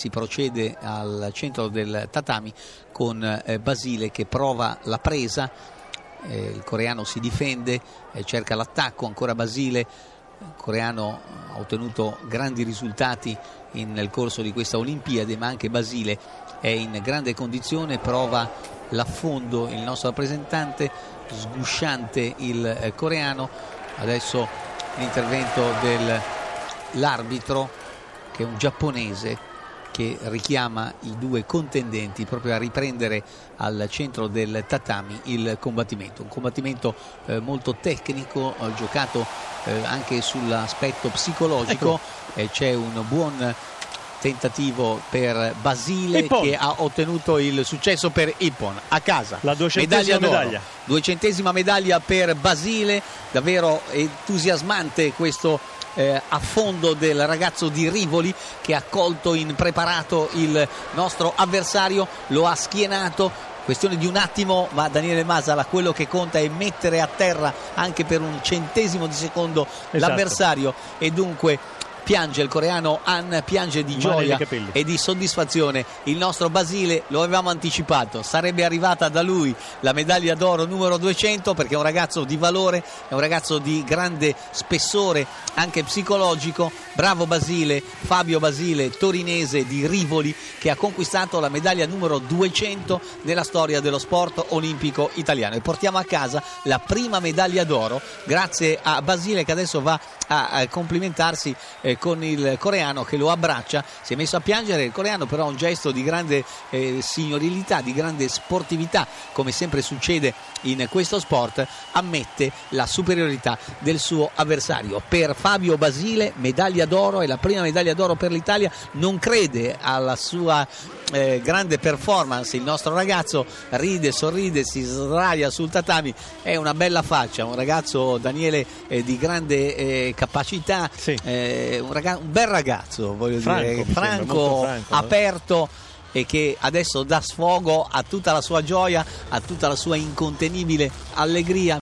Si procede al centro del tatami con eh, Basile che prova la presa, eh, il coreano si difende, eh, cerca l'attacco, ancora Basile, il coreano ha ottenuto grandi risultati nel corso di questa Olimpiade, ma anche Basile è in grande condizione, prova l'affondo il nostro rappresentante, sgusciante il coreano, adesso l'intervento dell'arbitro che è un giapponese che richiama i due contendenti proprio a riprendere al centro del tatami il combattimento. Un combattimento eh, molto tecnico, eh, giocato eh, anche sull'aspetto psicologico, ecco. c'è un buon tentativo per Basile Ippon. che ha ottenuto il successo per Ippon a casa. La duecentesima medaglia. medaglia. Duecentesima medaglia per Basile, davvero entusiasmante questo eh, affondo del ragazzo di Rivoli che ha colto in preparato il nostro avversario, lo ha schienato. Questione di un attimo, ma Daniele Masala quello che conta è mettere a terra anche per un centesimo di secondo Esatto. l'avversario e dunque piange il coreano Han, piange di gioia e di soddisfazione. Il nostro Basile lo avevamo anticipato, sarebbe arrivata da lui la medaglia d'oro numero 200 perché è un ragazzo di valore, è un ragazzo di grande spessore anche psicologico. Bravo Basile, Fabio Basile, torinese di Rivoli che ha conquistato la medaglia numero 200 nella storia dello sport olimpico italiano e portiamo a casa la prima medaglia d'oro grazie a Basile che adesso va a, a complimentarsi eh, con il coreano che lo abbraccia, si è messo a piangere il coreano però ha un gesto di grande eh, signorilità, di grande sportività come sempre succede in questo sport, ammette la superiorità del suo avversario. Per Fabio Basile medaglia d'oro è la prima medaglia d'oro per l'Italia, non crede alla sua eh, grande performance il nostro ragazzo ride, sorride, si sdraia sul tatami è una bella faccia, un ragazzo Daniele eh, di grande eh, capacità Sì. eh, un, raga- un bel ragazzo voglio Franco, dire franco, franco, eh. aperto e che adesso dà sfogo a tutta la sua gioia a tutta la sua incontenibile allegria